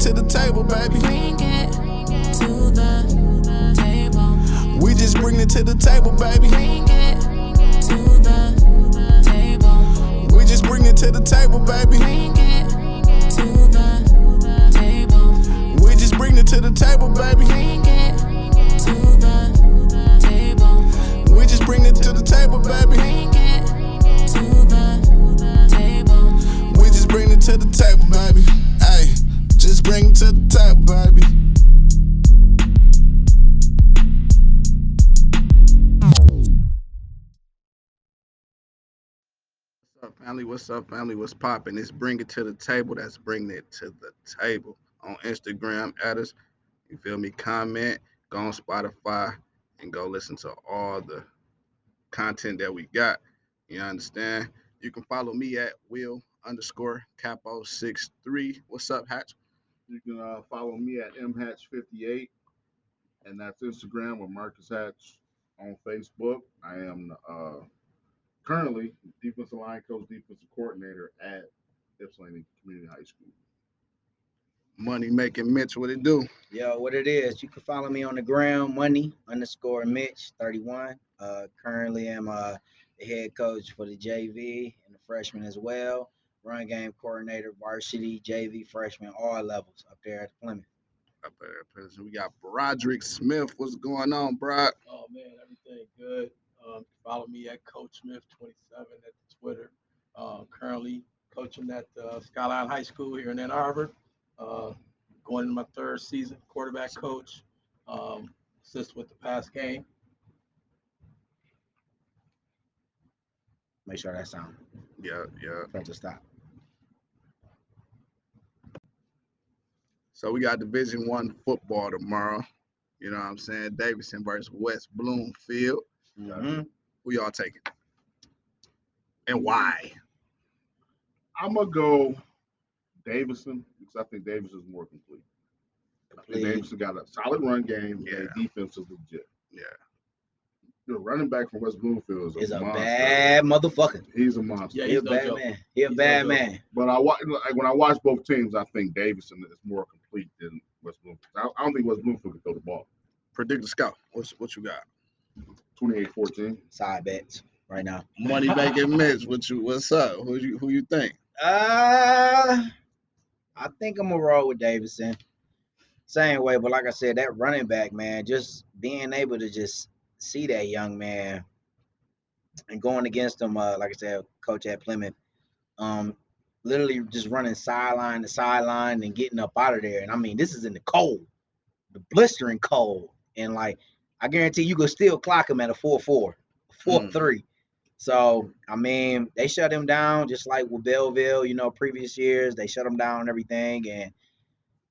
to the table, baby. Bring it to the table. We just bring it to the table, baby. Bring it to the table. We just bring it to the table, baby. Bring it to the table. We just bring it to the table, baby. Bring it to the table. We just bring it to the table, baby. Bring it to the table. We just bring it to the table, baby. Just bring to the table, baby. What's up, family? What's up, family? What's popping? It's Bring It to the Table. That's bringing it to the table on Instagram. At us, you feel me? Comment, go on Spotify, and go listen to all the content that we got. You understand? You can follow me at Will underscore Capo six three. What's up, Hatch? You can uh, follow me at mhatch58, and that's Instagram with Marcus Hatch on Facebook. I am uh, currently defensive line coach, defensive coordinator at Ypsilanti Community High School. Money making Mitch, what it do? Yo, what it is? You can follow me on the ground, money underscore Mitch thirty one. Uh, currently, I'm uh the head coach for the JV and the freshman as well. Run game coordinator, varsity, JV, freshman, all levels up there at Plymouth. Up there, President. We got Broderick Smith. What's going on, Brod? Oh man, everything good. Um, follow me at Coach Smith 27 at the Twitter. Uh, currently coaching at uh, Skyline High School here in Ann Arbor. Uh, going into my third season, quarterback coach. Um, assist with the pass game. Make sure that sound Yeah, yeah. front to stop. So we got Division One football tomorrow. You know what I'm saying? Davison versus West Bloomfield. Mhm. Who y'all taking? And why? I'm gonna go Davison because I think Davis is more complete. I think Complete. Davison got a solid run game. Yeah. Their defense is legit. Yeah. The running back from West Bloomfield is a, Is a bad motherfucker. He's a monster. Yeah, He a he's no bad joke. man. He a He's bad joke. man. But I watch like when I watch both teams, I think Davison is more complete than West Bloomfield. I, I don't think West Bloomfield can throw the ball. Predict the scout. What's what you got? 28-14. Side bets right now. Money making Mitch. What you what's up? Who you who you think? Uh, I think I'm gonna roll with Davison. Same way, but like I said, that running back man, just being able to just see that young man and going against him, uh, like I said, coach at Plymouth, um, literally just running sideline to sideline and getting up out of there. And I mean, this is in the cold, the blistering cold, and like I guarantee you could still clock him at a four four, four Mm. three. So I mean, they shut him down just like with Belleville, you know, previous years they shut him down and everything, and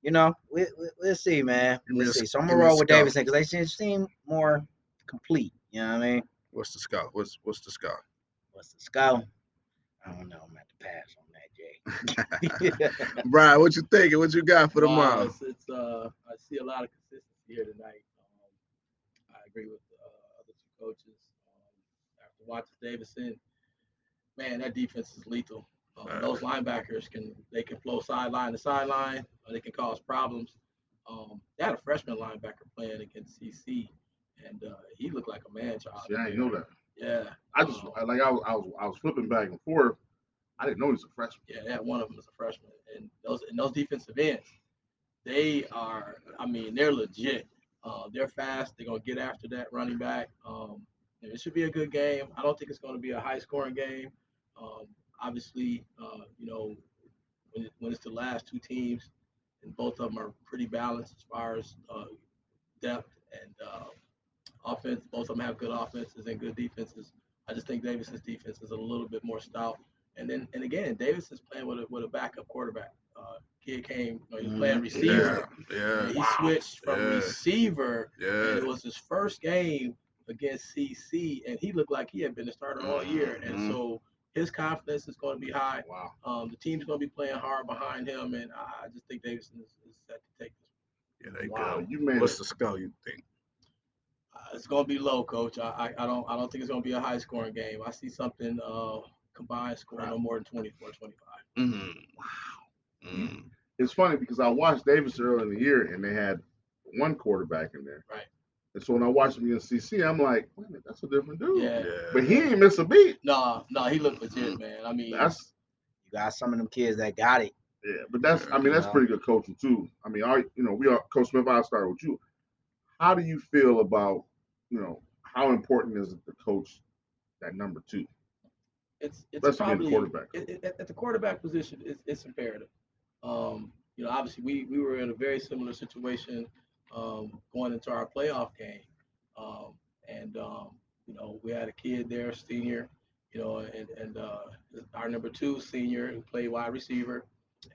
you know, we, we, we'll see, man. We'll see. So I'm going to roll with. Davison because they seem more complete. You know what I mean? What's the scout? What's what's the scout? What's the scout? I don't know. I'm at the pass on that, Jay. Brian, what you thinking? What you got for Wow, tomorrow? it's, it's, uh, I see a lot of consistency here tonight. Um, I agree with uh, other two coaches. Um, after watching Davison, man, that defense is lethal. Um, Right. Those linebackers can they can flow sideline to sideline, or they can cause problems. Um, they had a freshman linebacker playing against CC, and uh, he looked like a man child. See, I didn't know that. Yeah, I just um, I- like I was, I was I was flipping back and forth. I didn't know he was a freshman. Yeah, had one of them is a freshman, and those and those defensive ends, they are. I mean, they're legit. Uh, they're fast. They're gonna get after that running back. Um, it should be a good game. I don't think it's going to be a high scoring game. Um, obviously, uh, you know, when, it, when it's the last two teams, and both of them are pretty balanced as far as uh, depth and uh, offense. Both of them have good offenses and good defenses. I just think Davison's defense is a little bit more stout. And then, and again, Davis is playing with a with a backup quarterback. Uh, kid came, you know, he was playing Mhm. receiver. Yeah, yeah, and he switched from Yeah. receiver, and yeah. it was his first game against CC, and he looked like he had been the starter all year. And Mhm. so his confidence is going to be high. Wow. Um, the team's going to be playing hard behind him, and I I just think Davison is, is set to take this. Yeah, they Wow. good. You made What's it. the scout you think? It's going to be low, coach. I, I, I don't I don't think it's going to be a high scoring game. I see something uh, combined score no more than 24, 25. Mm, wow. Mm. it's funny because I watched Davis earlier in the year and they had one quarterback in there. Right. And so when I watched him against CC, I'm like, wait a minute, that's a different dude. Yeah. Yeah. But he ain't miss a beat. No, no, he looked legit, man. I mean, That's You got some of them kids that got it. yeah, but that's I mean that's pretty good coaching too. I mean, our you know we are Coach Smith. I'll start with you. How do you feel about you know how important is it to coach that number two, it's it's especially probably the quarterback? it, it- at the quarterback position, it's, it's imperative. Um, you know, obviously we we were in a very similar situation um, going into our playoff game, um, and um, you know we had a kid there, senior, you know, and and uh, our number two senior who played wide receiver,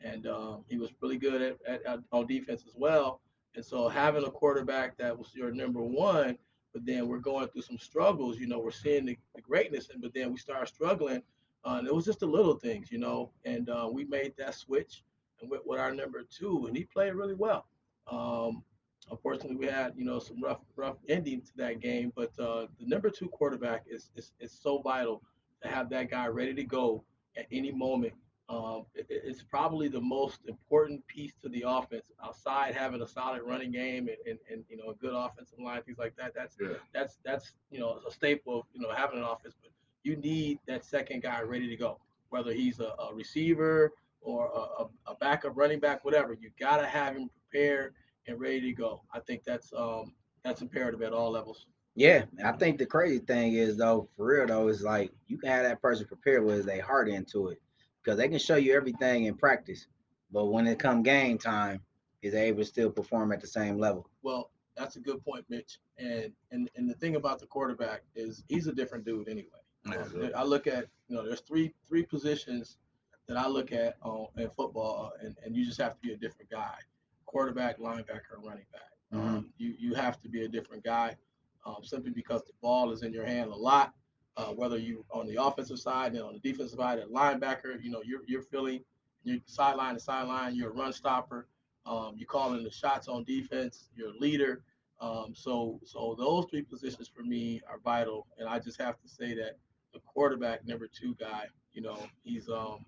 and um, he was really good at, at, at on defense as well. And so having a quarterback that was your number one, but then we're going through some struggles. You know, we're seeing the, the greatness, and but then we start struggling. Uh, and it was just the little things, you know, and uh, we made that switch and with, with our number two, and he played really well. Um, unfortunately, we had you know some rough rough ending to that game, but uh, the number two quarterback is, is is so vital to have that guy ready to go at any moment. Um, it- it- it's probably the most important piece to the offense outside having a solid running game and, and, and you know a good offensive line, things like that. That's Yeah. that's that's you know a staple of you know having an offense, but you need that second guy ready to go, whether he's a, a receiver or a, a, a backup running back, whatever. You got to have him prepared and ready to go. I think that's um that's imperative at all levels. Yeah, I think the crazy thing is though, for real though, is like you can have that person prepared with their heart into it because they can show you everything in practice, but when it come game time, is they able to still perform at the same level. Well, that's a good point, Mitch. And and and the thing about the quarterback is he's a different dude anyway. Um, I look at you know there's three three positions that I look at on in football, and, and you just have to be a different guy: quarterback, linebacker, running back. Um, you you have to be a different guy, um, simply because the ball is in your hand a lot. Uh, whether you on the offensive side and on the defensive side, at linebacker, you know you're you're feeling you're sideline to sideline. You're a run stopper. Um, you're calling the shots on defense. You're a leader. Um, so so those three positions for me are vital, and I just have to say that the quarterback number two guy, you know, he's um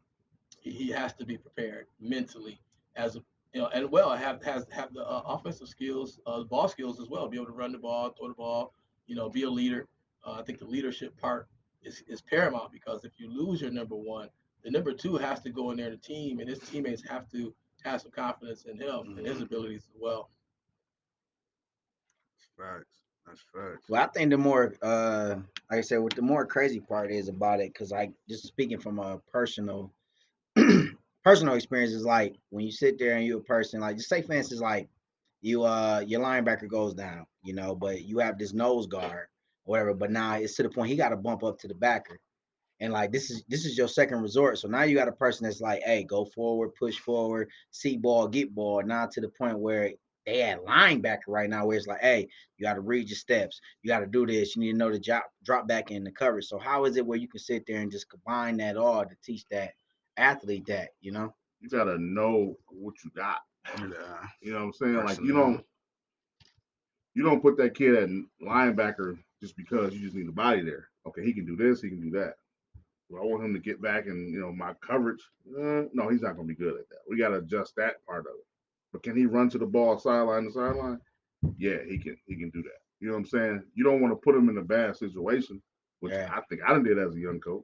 he, he has to be prepared mentally as a you know, and well have has have the uh, offensive skills, uh, ball skills as well, be able to run the ball, throw the ball, you know, be a leader. Uh, I think the leadership part is, is paramount because if you lose your number one, the number two has to go in there, the team, and his teammates have to have some confidence in him and his Mhm. abilities as well. Facts. That's facts. Well, I think the more, uh, like I said, what the more crazy part is about it, because like just speaking from a personal, personal experience is like when you sit there and you're a person, like just say for instance, like you, uh, your linebacker goes down, you know, but you have this nose guard, whatever. But now it's to the point he got to bump up to the backer, and like this is this is your second resort. So now you got a person that's like, hey, go forward, push forward, see ball, get ball. Now to the point where they at linebacker right now, where it's like, hey, you got to read your steps. You got to do this. You need to know the drop drop back in the coverage. So how is it where you can sit there and just combine that all to teach that athlete that you know? You gotta know what you got. Yeah. You know what I'm saying? Like you don't you don't put that kid at linebacker just because you just need a body there. Okay, he can do this, he can do that. Well, I want him to get back and you know my coverage. Uh, no, he's not gonna be good at that. We gotta adjust that part of it. But can he run to the ball sideline to sideline? Yeah, he can. He can do that. You know what I'm saying? You don't want to put him in a bad situation, which Yeah. I think I done did as a young coach,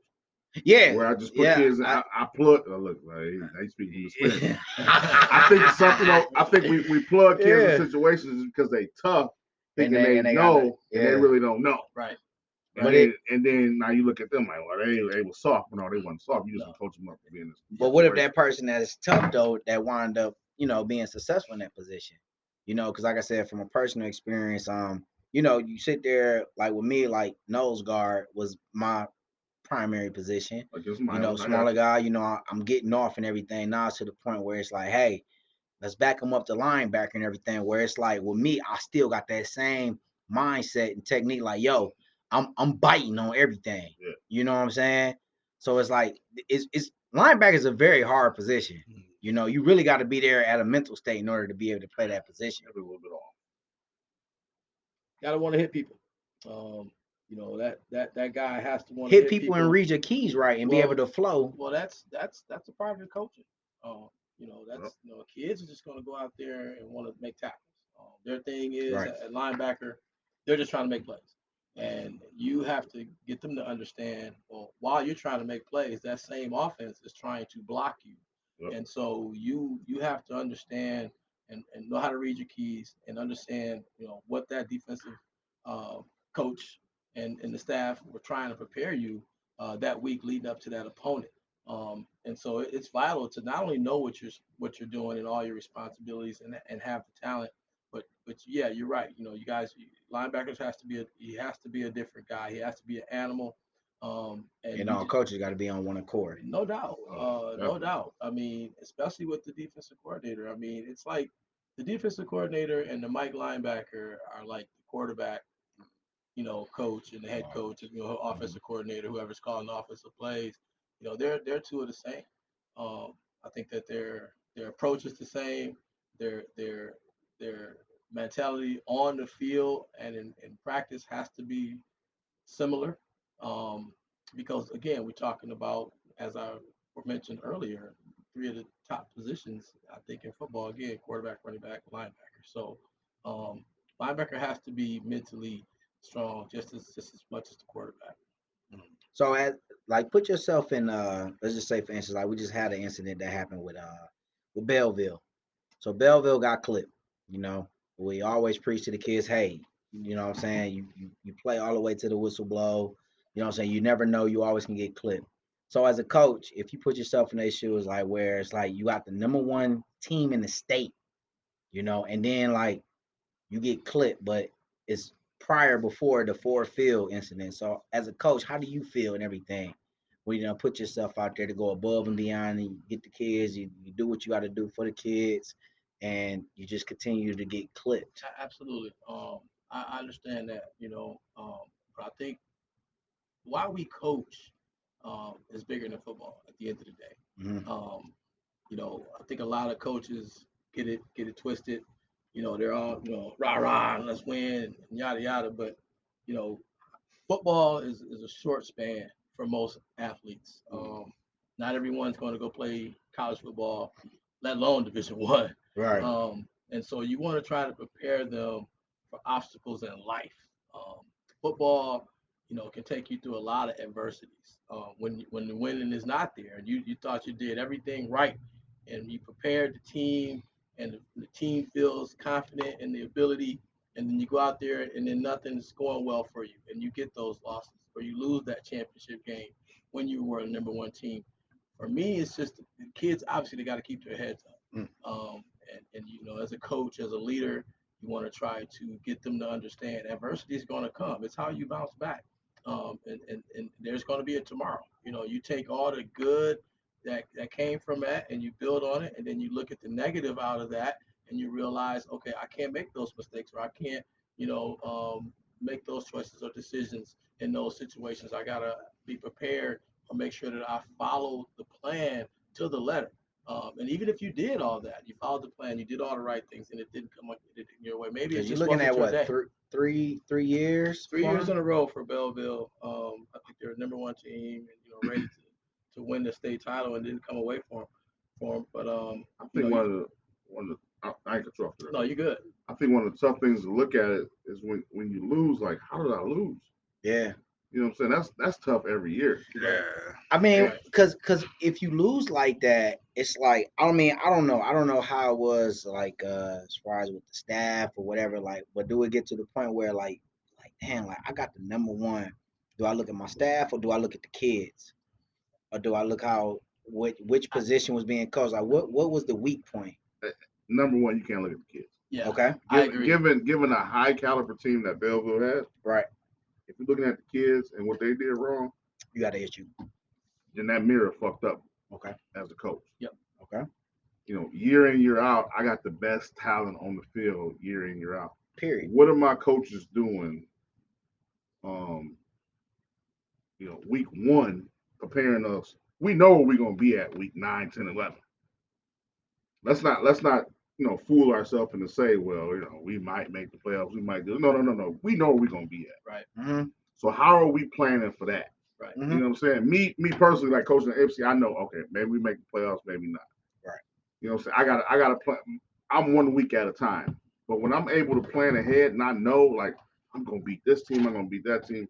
Yeah. where I just put yeah, kids. I, I- I, plug. Oh, look, like, he, he speaking from experience. I think something. I think we, we plug kids Yeah. in situations because they tough, And they- they, and they know, gotta- and they really don't know. Right. And, But then, it- and then now you look at them like, well, they they were soft, but no, they weren't soft. You just No. coach them up to be in this. But what if that person that is tough though that wound up, you know, being successful in that position? You know, because like I said, from a personal experience, um, you know, you sit there like with me, like nose guard was my primary position. Like, You know, own- I got- smaller guy, you know, I- I'm getting off and everything. Now to the point where it's like, hey, let's back him up to linebacker and everything. Where it's like with me, I still got that same mindset and technique. Like, yo, I'm I'm biting on everything. Yeah. You know what I'm saying? So it's like it's it's linebacker is a very hard position. Mhm. You know, you really got to be there at a mental state in order to be able to play that position. Every little bit off. Gotta want to hit people. Um, you know that that that guy has to want to Hit people and read your keys right and be able to flow. Well, that's that's that's a part of your coaching. Uh, You know, that's you know, kids are just going to go out there and want to make tackles. Um, their thing is Right. at linebacker, they're just trying to make plays, and you have to get them to understand. Well, while you're trying to make plays, that same offense is trying to block you, Yep. and so you you have to understand and, and know how to read your keys and understand you know what that defensive uh, coach and, and the staff were trying to prepare you uh, that week leading up to that opponent. Um, and so it's vital to not only know what you're what you're doing and all your responsibilities and, and have the talent, but but yeah, you're right. You know, you guys linebackers has to be a he has to be a different guy. He has to be an animal. Um, and And all coaches got to be on one accord. no doubt. Oh, Uh, no doubt. I mean, especially with the defensive coordinator. I mean, it's like the defensive coordinator and the Mike linebacker are like the quarterback, you know, coach and the head coach, you know, offensive coordinator, whoever's calling the offensive plays. You know, they're they're two of the same. Um, I think that their their approach is the same. Their their their mentality on the field and in, in practice has to be similar. Um, because again, we're talking about, as I mentioned earlier, three of the top positions, I think, in football, again, quarterback, running back, linebacker. So um, linebacker has to be mentally strong just as just as much as the quarterback. So as like put yourself in uh let's just say for instance, like we just had an incident that happened with uh with Belleville. So Belleville got clipped, you know. We always preach to the kids, hey, you know what I'm saying? You, you you play all the way to the whistle blow. You know what I'm saying? You never know, you always can get clipped. So as a coach, if you put yourself in their shoes, like where it's like you got the number one team in the state, you know, and then like you get clipped, but it's prior before the Ford Field incident. So as a coach, how do you feel and everything? When you know put yourself out there to go above and beyond and get the kids, you, you do what you got to do for the kids, and you just continue to get clipped. Absolutely. Um, I, understand that, you know, um, but I think why we coach um, is bigger than football at the end of the day. Mhm. Um, you know, I think a lot of coaches get it get it twisted. You know, they're all you know rah rah, let's win, and yada yada. But you know, football is is a short span for most athletes. Um, not everyone's going to go play college football, let alone Division One. Right. Um, and so you want to try to prepare them for obstacles in life. Um, football, you know, can take you through a lot of adversities. Uh, when when the winning is not there, and you you thought you did everything right, and you prepared the team, and the, the team feels confident in the ability, and then you go out there and then nothing's going well for you, and you get those losses, or you lose that championship game when you were a number one team. For me, it's just the kids obviously they got to keep their heads up. Mm. Um, and, and you know, as a coach, as a leader, you want to try to get them to understand adversity is going to come. It's how you bounce back. Um, and, and, and there's going to be a tomorrow. You know, you take all the good that, that came from that and you build on it, and then you look at the negative out of that and you realize, okay, I can't make those mistakes or I can't, you know, um, make those choices or decisions in those situations. I got to be prepared or make sure that I follow the plan to the letter. Um, and even if you did all that, you followed the plan, you did all the right things, and it didn't come up it didn't your way. Maybe it's You're looking at what day. three, three, three years? Three years in a row for Belleville. Um, I think they're a number one team, and you know, ready to, to win the state title, and didn't come away for them. For 'em. But um, I you think know, one of the one of the I, I ain't control after no, you're good. I think one of the tough things to look at it is when when you lose, like how did I lose? Yeah. You know what I'm saying? That's that's tough every year. Yeah. I mean, cause, cause if you lose like that, it's like I mean I don't know I don't know how it was like uh as far as with the staff or whatever like, but do it get to the point where like like damn like I got the number one. Do I look at my staff or do I look at the kids, or do I look how which which position was being coached? Like what what was the weak point? Number one, you can't look at the kids. Yeah, Okay, I Given- agree. Given given a high caliber team that Belleville has, right. if you're looking at the kids and what they did wrong, You got an issue. then that mirror fucked up Okay. as a coach. Yep. Okay. You know, year in year out, I got the best talent on the field year in year out. Period. What are my coaches doing? Um, you know, week one, preparing us. We know where we're gonna be at week 9, 10, 11. Let's not let's not you know fool ourselves into say, well, you know, we might make the playoffs, we might do no no no no. We know where we're gonna be at. Mm-hmm. So how are we planning for that? Right. You know what I'm saying? Me, me personally, like coaching the FC, I know, okay, maybe we make the playoffs, maybe not. Right. You know, what I'm saying I got I got to plan. I'm one week at a time. But when I'm able to plan ahead and I know like I'm gonna beat this team, I'm gonna beat that team.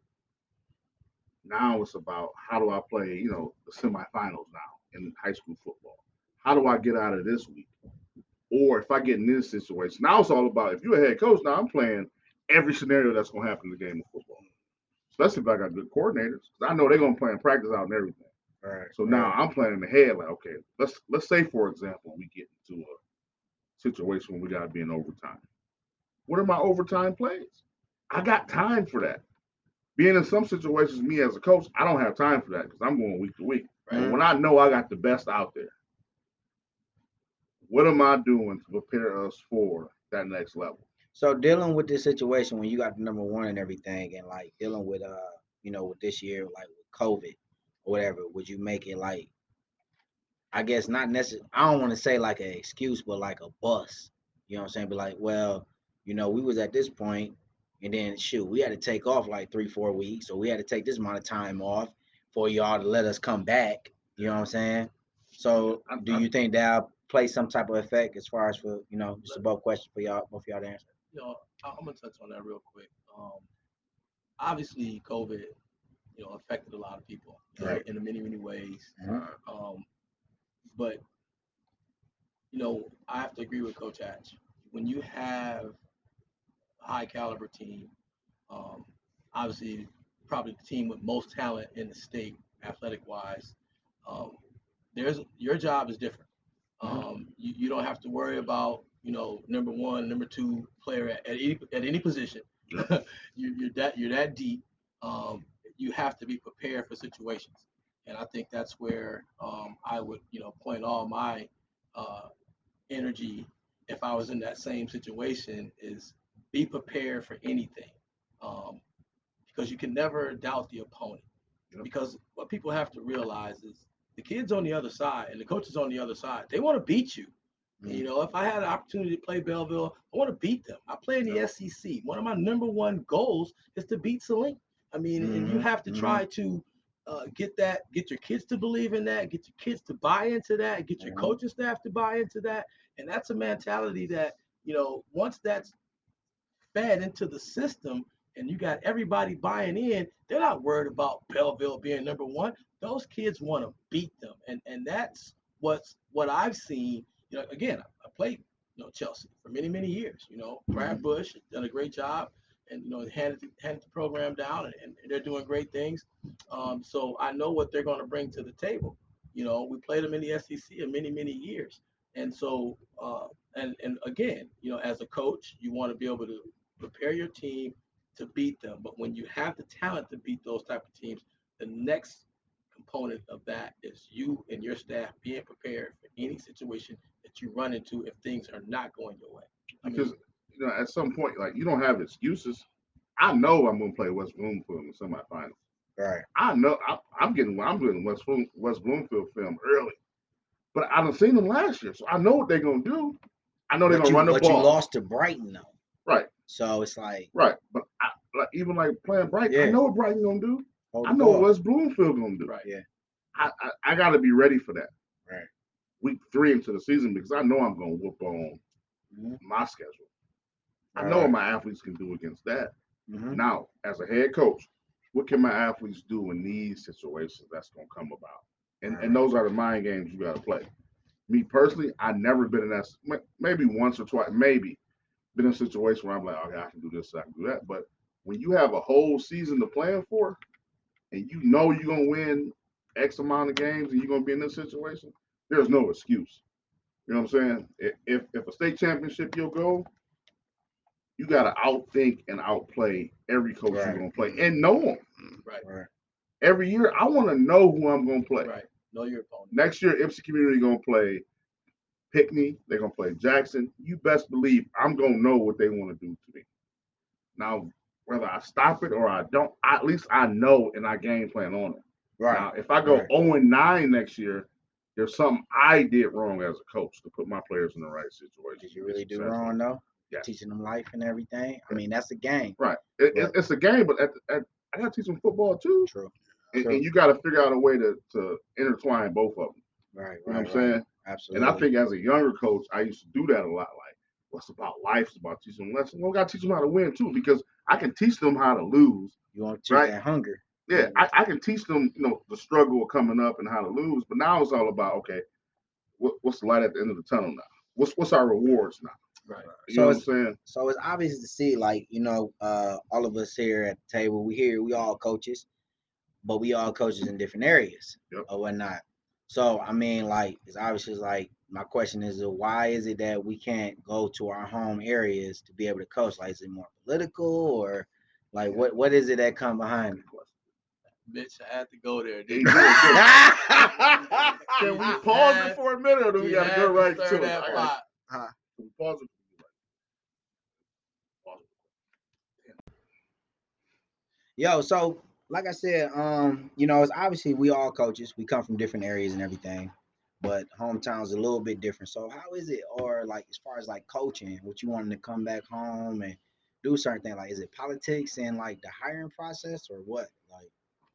Now it's about how do I play, you know, the semifinals now in high school football. How do I get out of this week? Or if I get in this situation, now it's all about if you're a head coach, now I'm playing every scenario that's gonna happen in the game of football. Especially if I got good coordinators. 'cause I know they're gonna plan practice out and everything. Right. So now I'm planning ahead, like, okay, let's let's say for example, we get into a situation where we gotta be in overtime. What are my overtime plays? I got time for that. Being in some situations, me as a coach, I don't have time for that because I'm going week to week. Right. And when I know I got the best out there, what am I doing to prepare us for that next level? So dealing with this situation when you got the number one and everything, and like dealing with uh, you know, with this year, like with COVID or whatever, would you make it like, I guess not necessarily. I don't want to say like an excuse, but like a bus. You know what I'm saying? Be like, well, you know, we was at this point, and then shoot, we had to take off like three, four weeks, or we had to take this amount of time off for y'all to let us come back. You know what I'm saying? So, I- do I- you think that'll play some type of effect as far as for you know, just a both question for y'all, both of y'all to answer? you know, I'm gonna touch on that real quick. Um, obviously, COVID, you know, affected a lot of people you know, Right. in many, many ways. Uh, Um, but you know, I have to agree with Coach Hatch. When you have high caliber team, um, obviously probably the team with most talent in the state, athletic wise, um, there's your job is different. Um, you, you don't have to worry about you know number one, number two player at, at any at any position. you, you're that you're that deep. Um, you have to be prepared for situations, and I think that's where um, I would you know point all my uh, energy if I was in that same situation is be prepared for anything, um, because you can never doubt the opponent. Yep. Because what people have to realize is the kids on the other side and the coaches on the other side, they want to beat you. And, You know, if I had an opportunity to play Belleville, I want to beat them. I play in the Yep. SEC. One of my number one goals is to beat Saline. I mean, and you Mhm, have to mhm. try to uh, get that, get your kids to believe in that, get your kids to buy into that, get your Mhm. coaching staff to buy into that. And that's a mentality that, you know, once that's fed into the system and you got everybody buying in, they're not worried about Belleville being number one. Those kids want to beat them. And and that's what's what I've seen. You know, again, I, I played, you know, Chelsea for many, many years. You know, Brad Bush has done a great job and you know handed the- handed the program down and, and they're doing great things. Um, so I know what they're going to bring to the table. You know, we played them in the SEC in many, many years. And so uh, and and again, you know, as a coach, you want to be able to prepare your team to beat them. But when you have the talent to beat those type of teams, the next component of that is you and your staff being prepared for any situation that you run into if things are not going your way. I mean, because you know, at some point, like you don't have excuses. I know I'm gonna play West Bloomfield in the semifinals. Right. I know I, I'm getting I'm getting West Bloom, West Bloomfield film early, but I don't seen them last year, so I know what they're gonna do. I know they're gonna run the but ball. you lost to Brighton though. So it's like Right, but I, like even like playing Brighton, I know what Brighton gonna do. hold I know what ball. West Bloomfield gonna do. Right. Yeah. I, I, I got to be ready for that. Right. Week three into the season because I know I'm gonna whoop on Mhm. my schedule. I Right, know what my athletes can do against that. Mhm. Now, as a head coach, what can my athletes do in these situations that's gonna come about? And Right. and those are the mind games you gotta play. Me personally, I've never been in that maybe once or twice, maybe been in a situation where I'm like, okay, I can do this, I can do that. But when you have a whole season to plan for, and you know you're gonna win X amount of games, and you're gonna be in this situation, there's no excuse. You know what I'm saying? If if, if a state championship your goal, you gotta outthink and outplay every coach Right. you're gonna play and know them. right, Right. Every year, I want to know who I'm gonna play. right. Know your opponent. Next year, Ipsy Community gonna play Pinckney. They're gonna play Jackson. You best believe I'm gonna know what they want to do to me. Now, whether I stop it or I don't, at least I know and I game plan on it. Right. Now, if I go right. 0 and 9 next year, there's something I did wrong as a coach to put my players in the right situation. Did you really do wrong though? Yes. Teaching them life and everything. I mean, that's a game. Right. It, it- it's a game, but at, at, I got to teach them football too. True. And, True. and you got to figure out a way to, to intertwine both of them. Right. You know right, what I'm right. saying? Absolutely. And I think as a younger coach, I used to do that a lot. Like, what's about life? It's about teaching them lessons. Well, I got to teach them how to win too, because I can teach them how to lose. you want to teach right. that hunger. Yeah, I, I can teach them, you know, the struggle of coming up and how to lose. But now it's all about okay, what, what's the light at the end of the tunnel now? What's what's our rewards now? Right. You So know what I'm it's- saying? So it's obvious to see, like, you know, uh, all of us here at the table, we here, we all coaches, but we all coaches in different areas Yep. or whatnot. So I mean, like, it's obviously like my question is, uh, why is it that we can't go to our home areas to be able to coach? Like, is it more political or like what what is it that come behind it? Bitch, I had to go there. He Didn't did I? good. Can we He pause had- it for a minute, or do we got to had go right stir to it? that I. Can we pause it? Pause it. Yo, so like I said, um, you know, it's obviously we all coaches. We come from different areas and everything, but hometown's a little bit different. So how is it, or like as far as like coaching, what you wanting to come back home and do certain things? Like, is it politics and like the hiring process, or what? Like,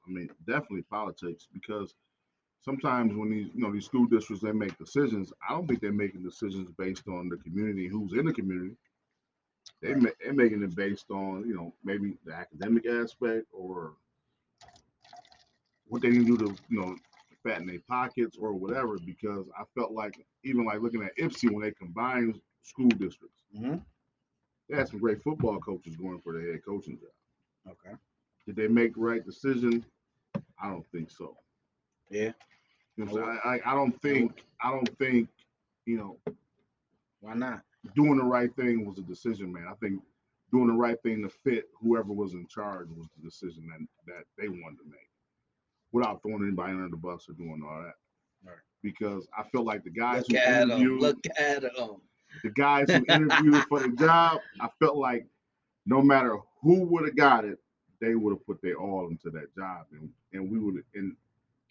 I mean, definitely politics because sometimes when these you know these school districts they make decisions, I don't think they're making decisions based on the community who's in the community. They Right. ma- they're making it based on you know maybe the academic aspect or what they can do to you know fatten their pockets or whatever. Because I felt like even like looking at Ipsy when they combined school districts, Mhm. they had some great football coaches going for their head coaching job. okay, Did they make the right decision? I don't think so. yeah, You know, I'm? I, I, I don't think I don't think you know why not? doing the right thing was a decision, man. I think doing the right thing to fit whoever was in charge was the decision that that they wanted to make, without throwing anybody under the bus or doing all that. Right. Because I feel like the guys Look who at him! interviewed, Look at him! the guys who interviewed for the job, I felt like no matter who would have got it, they would have put their all into that job, and and we would and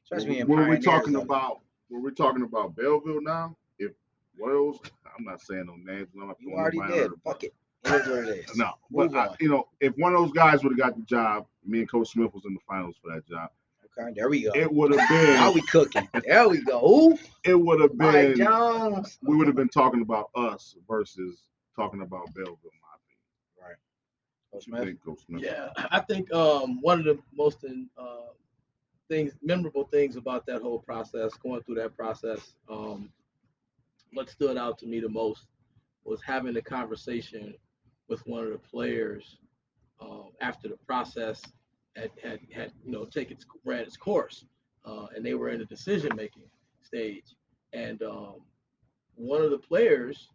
Especially in when we're talking Zone. about when we're talking about Belleville now, if Wales, I'm not saying no names, I'm not you throwing already nobody did. under the Fuck bus. it. It is what it is. No, Move but I, you know, if one of those guys would have got the job, me and Coach Smith was in the finals for that job. Okay, there we go. It would have been. Now been, we cooking. There we go. Who? it would have been. Mike been, Jones. we would have been talking about us versus talking about Belleville. My opinion. Right. What Coach Smith. think, Coach Smith? Yeah, I think um, one of the most uh, things, memorable things about that whole process, going through that process, um, what stood out to me the most was having a conversation with one of the players um, after the process had, had, had you know taken its ran its course, uh, and they were in the decision making stage, and um, one of the players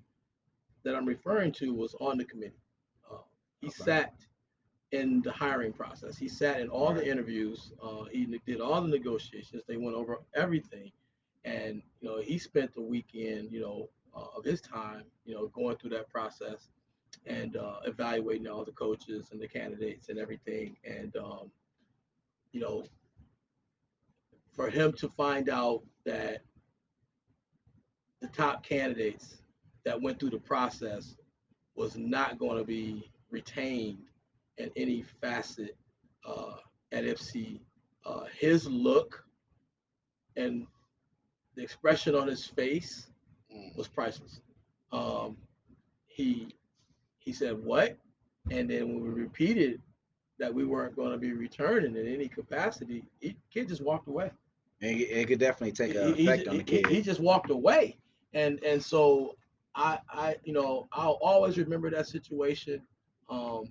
that I'm referring to was on the committee. Uh, he Okay. sat in the hiring process. He sat in all the interviews. Uh, he did all the negotiations. They went over everything, and you know he spent the weekend, you know, uh, of his time, you know, going through that process and uh, evaluating all the coaches and the candidates and everything. And um, you know, for him to find out that the top candidates that went through the process was not going to be retained in any facet uh, at FC. Uh, his look and the expression on his face Mm. was priceless. Um, he he said what, and then when we repeated that we weren't going to be returning in any capacity, he kid just walked away. It, it could definitely take an he, he effect ju- on the he- he- kid. he just walked away. And and so i i you know i'll always remember that situation. Um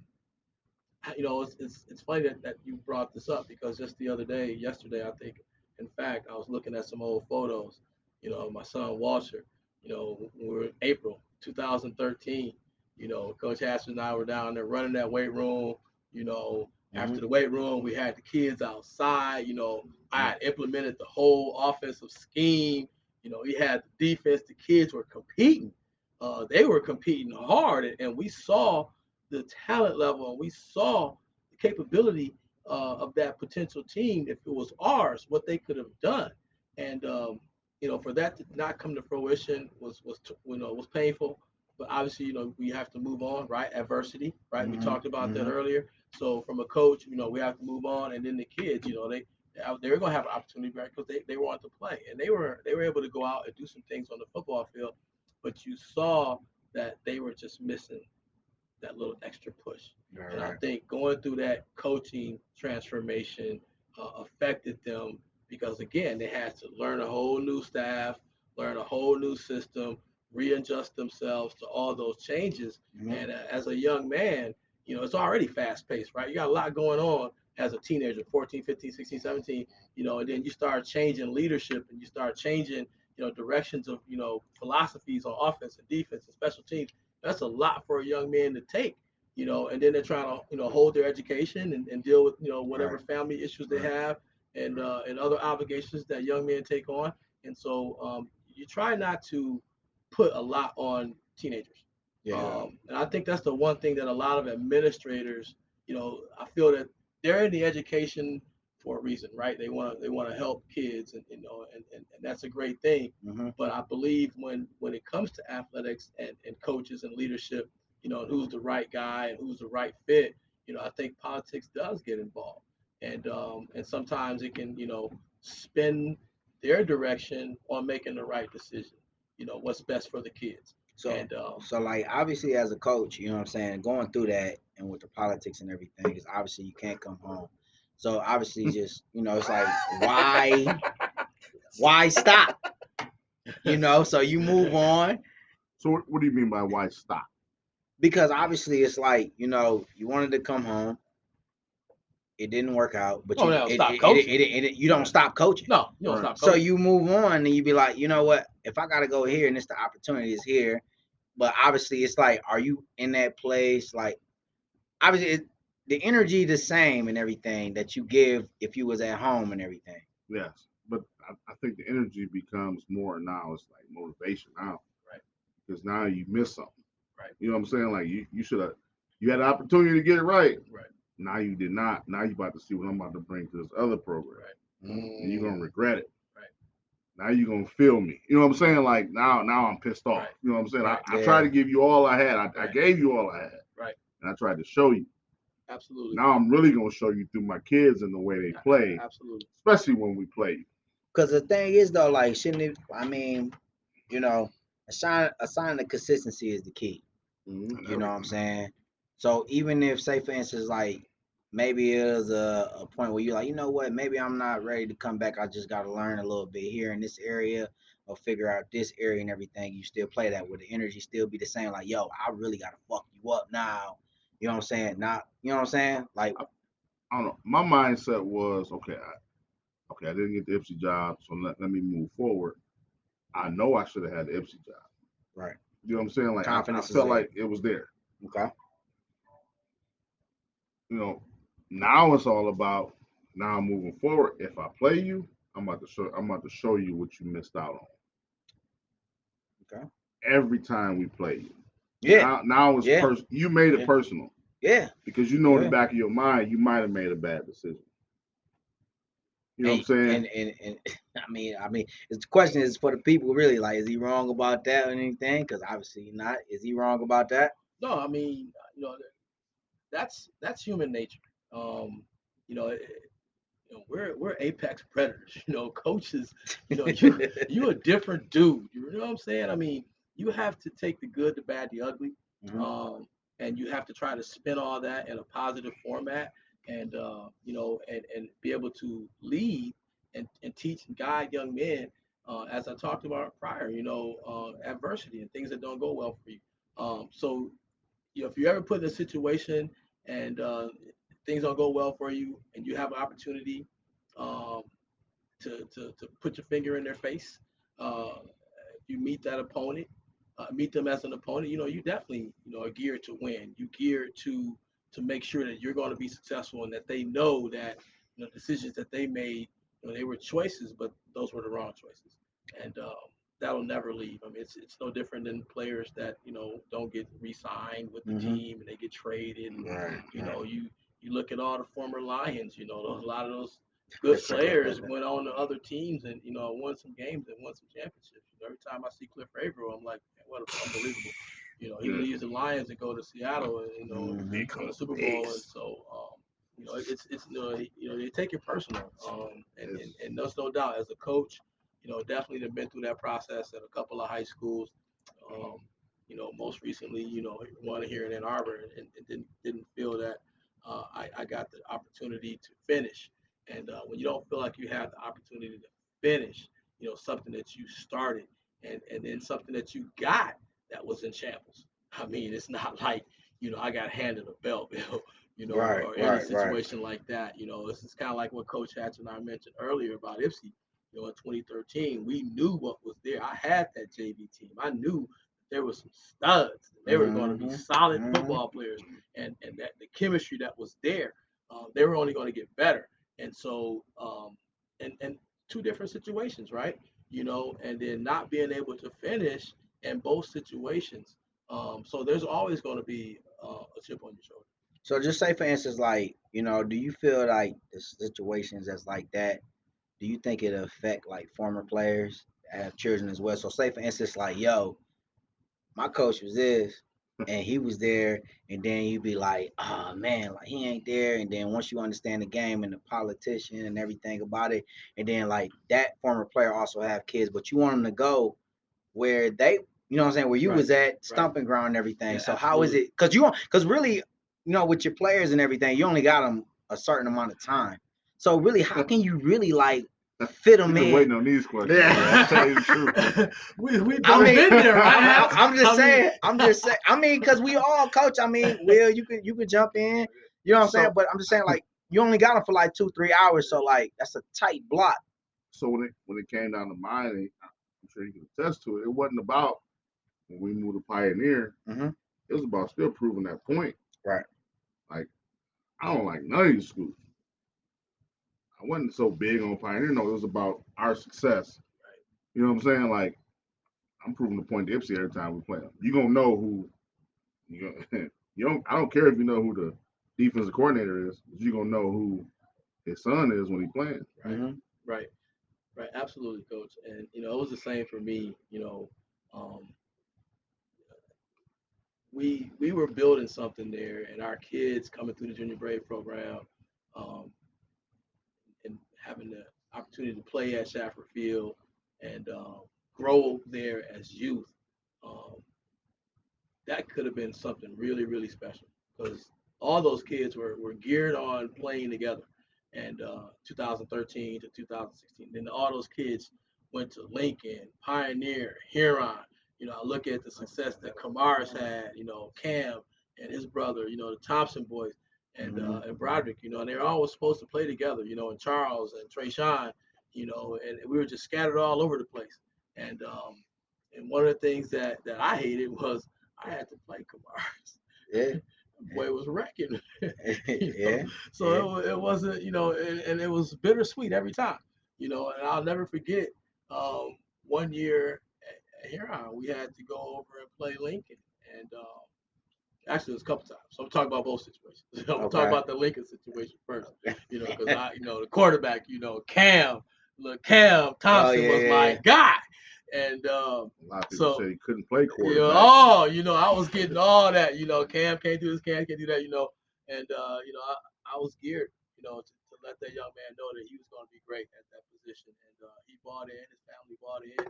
you know it's it's, it's funny that, that you brought this up because just the other day yesterday i think in fact i was looking at some old photos you know my son walter you know we were in april 2013 you know coach Haskins and i were down there running that weight room you know after Mhm. the weight room we had the kids outside you know I had implemented the whole offensive scheme. You know, he had the defense. The kids were competing. Uh, they were competing hard, and, and we saw the talent level, and we saw the capability uh, of that potential team. If it was ours, what they could have done, and um, you know, for that to not come to fruition was was you know was painful. But obviously, you know, we have to move on, right? Adversity, right? We Mhm, talked about that mhm. earlier. So from a coach, you know, we have to move on, and then the kids, you know, they they were going to have an opportunity right because they, they wanted to play and they were they were able to go out and do some things on the football field, but you saw that they were just missing that little extra push. And I think going through that coaching transformation uh, affected them because again they had to learn a whole new staff, learn a whole new system, readjust themselves to all those changes. Mhm. And uh, as a young man, you know, it's already fast paced, right? You got a lot going on as a teenager, 14, 15, 16, 17, you know, and then you start changing leadership and you start changing, you know, directions of, you know, philosophies on offense and defense and special teams. That's a lot for a young man to take, you know, and then they're trying to, you know, hold their education and, and deal with, you know, whatever family issues they Right. have and uh, and other obligations that young men take on. And so um, you try not to put a lot on teenagers. Yeah. Um, and I think that's the one thing that a lot of administrators, you know, I feel that they're in the education for a reason, right? They want to they want to help kids, and you know, and, and, and that's a great thing. Mhm. But I believe when when it comes to athletics and, and coaches and leadership, you know, who's the right guy and who's the right fit, you know, I think politics does get involved, and um, and sometimes it can, you know, spin their direction on making the right decision. You know, what's best for the kids. So and um, So like obviously as a coach, you know what I'm saying, going through that and with the politics and everything is obviously you can't come home. So obviously just, you know, it's like why why stop? You know, so you move on So what, what do you mean by why stop? because obviously it's like, you know, you wanted to come home. It didn't work out, but Oh, you, no, it, coaching. you don't stop coaching. no, you don't Right. stop. So you move on and you be like, you know what? If I gotta go here and it's the opportunity is here, but obviously it's like, are you in that place? Like, obviously it, the energy the same and everything that you give if you was at home and everything. Yes, but I, I think the energy becomes more now. It's like motivation now, Right. Because now you miss something, Right. You know what I'm saying? Like you, you should have, you had an opportunity to get it right. Right. Now you did not. Now you about to see what I'm about to bring to this other program, Right. and you're gonna mm. regret it. Right. Now you're gonna feel me. You know what I'm saying? Like now, now I'm pissed off. Right. You know what I'm saying? Right. I, I tried to give you all I had. I, I gave you all I had. Right. And I tried to show you. absolutely. Now I'm really gonna show you through my kids and the way they play, Absolutely. especially when we play. Because the thing is though, like, shouldn't it? I mean, you know, a sign a sign of consistency is the key. Mm-hmm. You know what I'm saying? So even if, say, for instance, like maybe it was a, a point where you're like, you know what, maybe I'm not ready to come back. I just got to learn a little bit here in this area or figure out this area and everything. You still play that. Would the energy still be the same? Like, yo, I really got to fuck you up now. You know what I'm saying? Not, you know what I'm saying? Like, I don't know. My mindset was okay. I, okay, I didn't get the Ipsy job, so let, let me move forward. I know I should have had the Ipsy job. Right. You know what I'm saying? Like I- I, felt like it was there. okay, You know, now it's all about now moving forward. If I play you, I'm about to show. I'm about to show you what you missed out on. Okay. Every time we play you. yeah, Now, now it's Yeah. pers- You made it Yeah. personal yeah. because you know in the back of your mind you might have made a bad decision. You know what I'm saying? And, and and I mean, I mean, it's the question is for the people really like, is he wrong about that or anything? Because obviously not. Is he wrong about that? No, I mean, you know, that's that's human nature. Um, you know, it, you know, we're we're apex predators. You know, coaches. You know, you you a different dude. You know what I'm saying? I mean, you have to take the good, the bad, the ugly, Mhm. um, and you have to try to spin all that in a positive format, and uh, you know, and and be able to lead and, and teach and guide young men. Uh, as I talked about prior, you know, uh, adversity and things that don't go well for you. Um, so, you know, if you ever put in a situation and uh, things don't go well for you, and you have an opportunity um, to, to to put your finger in their face, uh, you meet that opponent, uh, meet them as an opponent, you know, you definitely, you know, are geared to win. You geared to to make sure that you're going to be successful and that they know that you know decisions that they made, you know, they were choices, but those were the wrong choices, and um, that'll never leave. I mean, it's it's no different than players that you know don't get re-signed with the Mhm. team and they get traded. And, Right. you know, you you look at all the former Lions. You know, those, a lot of those good players went on to other teams and you know won some games and won some championships. You know, every time I see Cliff Avril, I'm like, what a, unbelievable. You know, he Yeah. leaves the Lions and go to Seattle and you know Mhm. win the Super Bowl, and so um, you know, it's it's you know, you know they take it personal. Um, and, and and there's no doubt as a coach, you know, definitely have been through that process at a couple of high schools. Um, you know, most recently, you know, one here in Ann Arbor, and, and didn't didn't feel that uh, I, I got the opportunity to finish. And uh, when you don't feel like you have the opportunity to finish, you know, something that you started, and and then something that you got that was in shambles. I mean, it's not like you know I got handed a belt, you know, Right, or any right, right. situation like that. You know, this is kind of like what Coach Hatch and I mentioned earlier about Ypsi. You know, in 2013, we knew what was there. I had that JV team. I knew there were some studs. They were going to be solid mhm. football players, and and that the chemistry that was there, uh, they were only going to get better. And so, um, and and two different situations, right? You know, and then not being able to finish in both situations. Um, so there's always going to be uh, a chip on your shoulder. So just say for instance, like, you know, do you feel like the situations that's like that, do you think it affect like former players that have children as well? So say for instance, like, yo, my coach was this and he was there, and then you'd be like, oh man, like he ain't there. And then once you understand the game and the politician and everything about it, and then like that former player also have kids, but you want them to go where they you know what I'm saying, where you Right, was at stomping ground and everything. Yeah, so how is it? Because you want, because really, you know, with your players and everything, you only got them a certain amount of time. So really, how can you really like fit them You've been in? waiting on these questions. I'll tell you the truth. we we I both mean, been there, right? I, am just I mean, saying. I'm just saying. I mean, because we all coach. I mean, Will, you can you can jump in. You know what I'm saying? But I'm just saying, like, you only got them for like two, three hours. So like, that's a tight block. So when it when it came down to mine, I'm sure you can attest to it. It wasn't about when we moved to Pioneer. Mhm. It was about still proving that point. Right. Like I don't like none of these schools. I wasn't so big on Pioneer. No, it was about our success. You know what I'm saying? Like I'm proving the point to Ypsi every time we play them. You gonna know who you gonna, you don't. I don't care if you know who the defensive coordinator is. But you gonna know who his son is when he playing. Right. Mhm. Right, right, absolutely, coach. And you know, it was the same for me. You know, um, we we were building something there, and our kids coming through the Junior Brave program, um, and having the opportunity to play at Shafford Field and um, grow there as youth. Um, that could have been something really, really special because all those kids were, were geared on playing together and uh, 2013 to 2016. Then all those kids went to Lincoln, Pioneer, Huron. You know, I look at the success that Kamaris had. You know, Cam and his brother. You know, the Thompson boys and uh, and Broderick. You know, and they're always supposed to play together. You know, and Charles and Trayshawn. You know, and we were just scattered all over the place. And um, and one of the things that that I hated was I had to play Kamaris. Yeah. Boy it was wrecking. yeah. So Yeah. it, it wasn't, you know, and, and it was bittersweet every time, you know, and I'll never forget um, one year at, at Huron, we had to go over and play Lincoln. And um, actually, it was a couple times. So I'm talking about both situations. I'm Okay. talking about the Lincoln situation first, you know, because I, you know, the quarterback, you know, Cam, look, Cam Thompson yeah, was yeah, my yeah. guy. And um, A lot of people So- said he couldn't play you quarterback. know, oh, you know, I was getting all that. You know, Cam can't do this, Cam can't do that. You know, and uh, you know, I, I was geared, you know, to, to let that young man know that he was going to be great at that position, and uh, he bought in. His family bought in.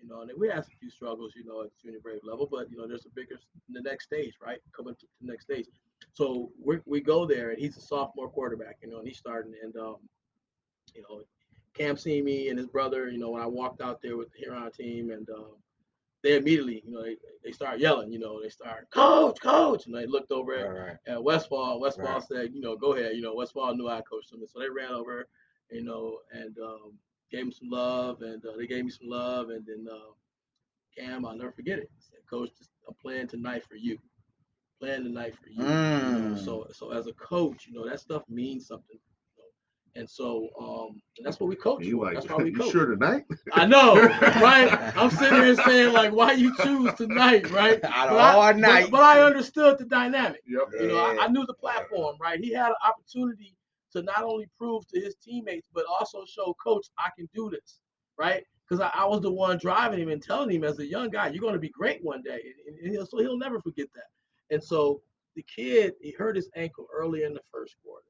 You know, and we had some few struggles, you know, at junior brave level, but you know, there's a bigger the next stage, right? Coming to the next stage. So we we go there, and he's a sophomore quarterback, you know, and he's starting, and um, you know, Cam seen me and his brother, you know, when I walked out there with the Huron team, and um, they immediately, you know, they, they start yelling, you know, they start, coach, coach, and they looked over at, right. at Westfall. Westfall Right. said, you know, go ahead, you know, Westfall knew I coached them, and so they ran over, you know, and um, gave him some love, and uh, they gave me some love, and then uh, Cam, I'll never forget it. Said, coach, I'm playing tonight for you, playing tonight for you. you know, Mm. so, so as a coach, you know, that stuff means something. you know. And so, um, and that's what we coach. You like, that's why we coach. sure tonight? I know, right? I'm sitting here saying like, why you choose tonight, right? Out But of I, all but- night. but I understood the dynamic. Yep. You know, I, I knew the platform, right? He had an opportunity to not only prove to his teammates, but also show coach, I can do this, right? Because I, I was the one driving him and telling him as a young guy, you're going to be great one day. And, and he'll, so he'll never forget that. And so the kid, he hurt his ankle early in the first quarter.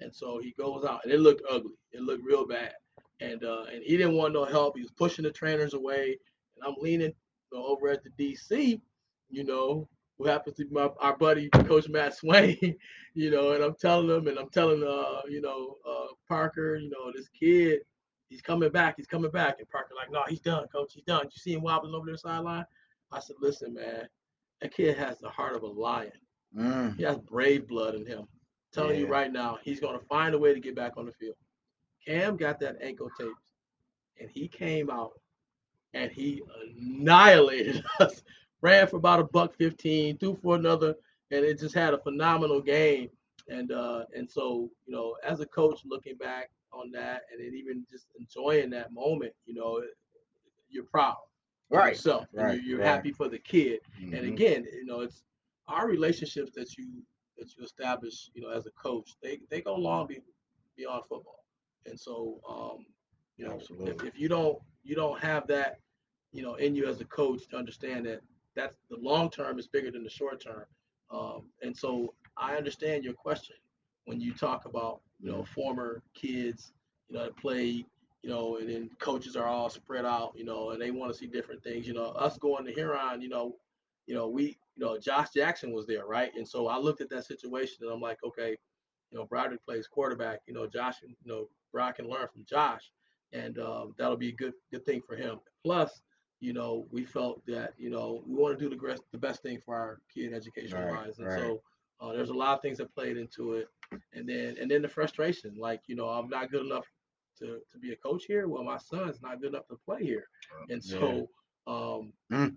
And so he goes out, and it looked ugly. It looked real bad. And uh, and he didn't want no help. He was pushing the trainers away. And I'm leaning over at the DC, you know, who happens to be my, our buddy Coach Matt Swain, you know, and I'm telling him, and I'm telling uh, you know, uh, Parker, you know, this kid, he's coming back, he's coming back. And Parker like, no, he's done, coach, he's done. You see him wobbling over the sideline? I said, listen, man, that kid has the heart of a lion. Mm, He has brave blood in him. telling you right now, he's going to find a way to get back on the field. Cam got that ankle taped, and he came out and he annihilated us. Ran for about a buck fifteen, threw for another, and it just had a phenomenal game. And uh, and so you know, as a coach, looking back on that, and then even just enjoying that moment, you know, you're proud right. yourself, right, you're, you're right. happy for the kid. And Mhm. again, you know, it's our relationships that you that you establish, you know, as a coach. They they go long be, beyond football. And so, um, you know, if, if you don't you don't have that, you know, in you as a coach to understand that that's the long term is bigger than the short term. Um, and so I understand your question when you talk about you know former kids, you know, that played, you know, and then coaches are all spread out, you know, and they want to see different things. You know, us going to Huron, you know, you know, we, you know, Josh Jackson was there, right? And so I looked at that situation and I'm like, okay, you know, Broderick plays quarterback. You know, Josh, you know, Brock can learn from Josh, and um, that'll be a good good thing for him. Plus, you know, we felt that you know we want to do the best the best thing for our kid education Right, wise, and right. so uh, there's a lot of things that played into it, and then and then the frustration, like you know, I'm not good enough to to be a coach here. Well, my son's not good enough to play here, and Yeah. so um, Mm.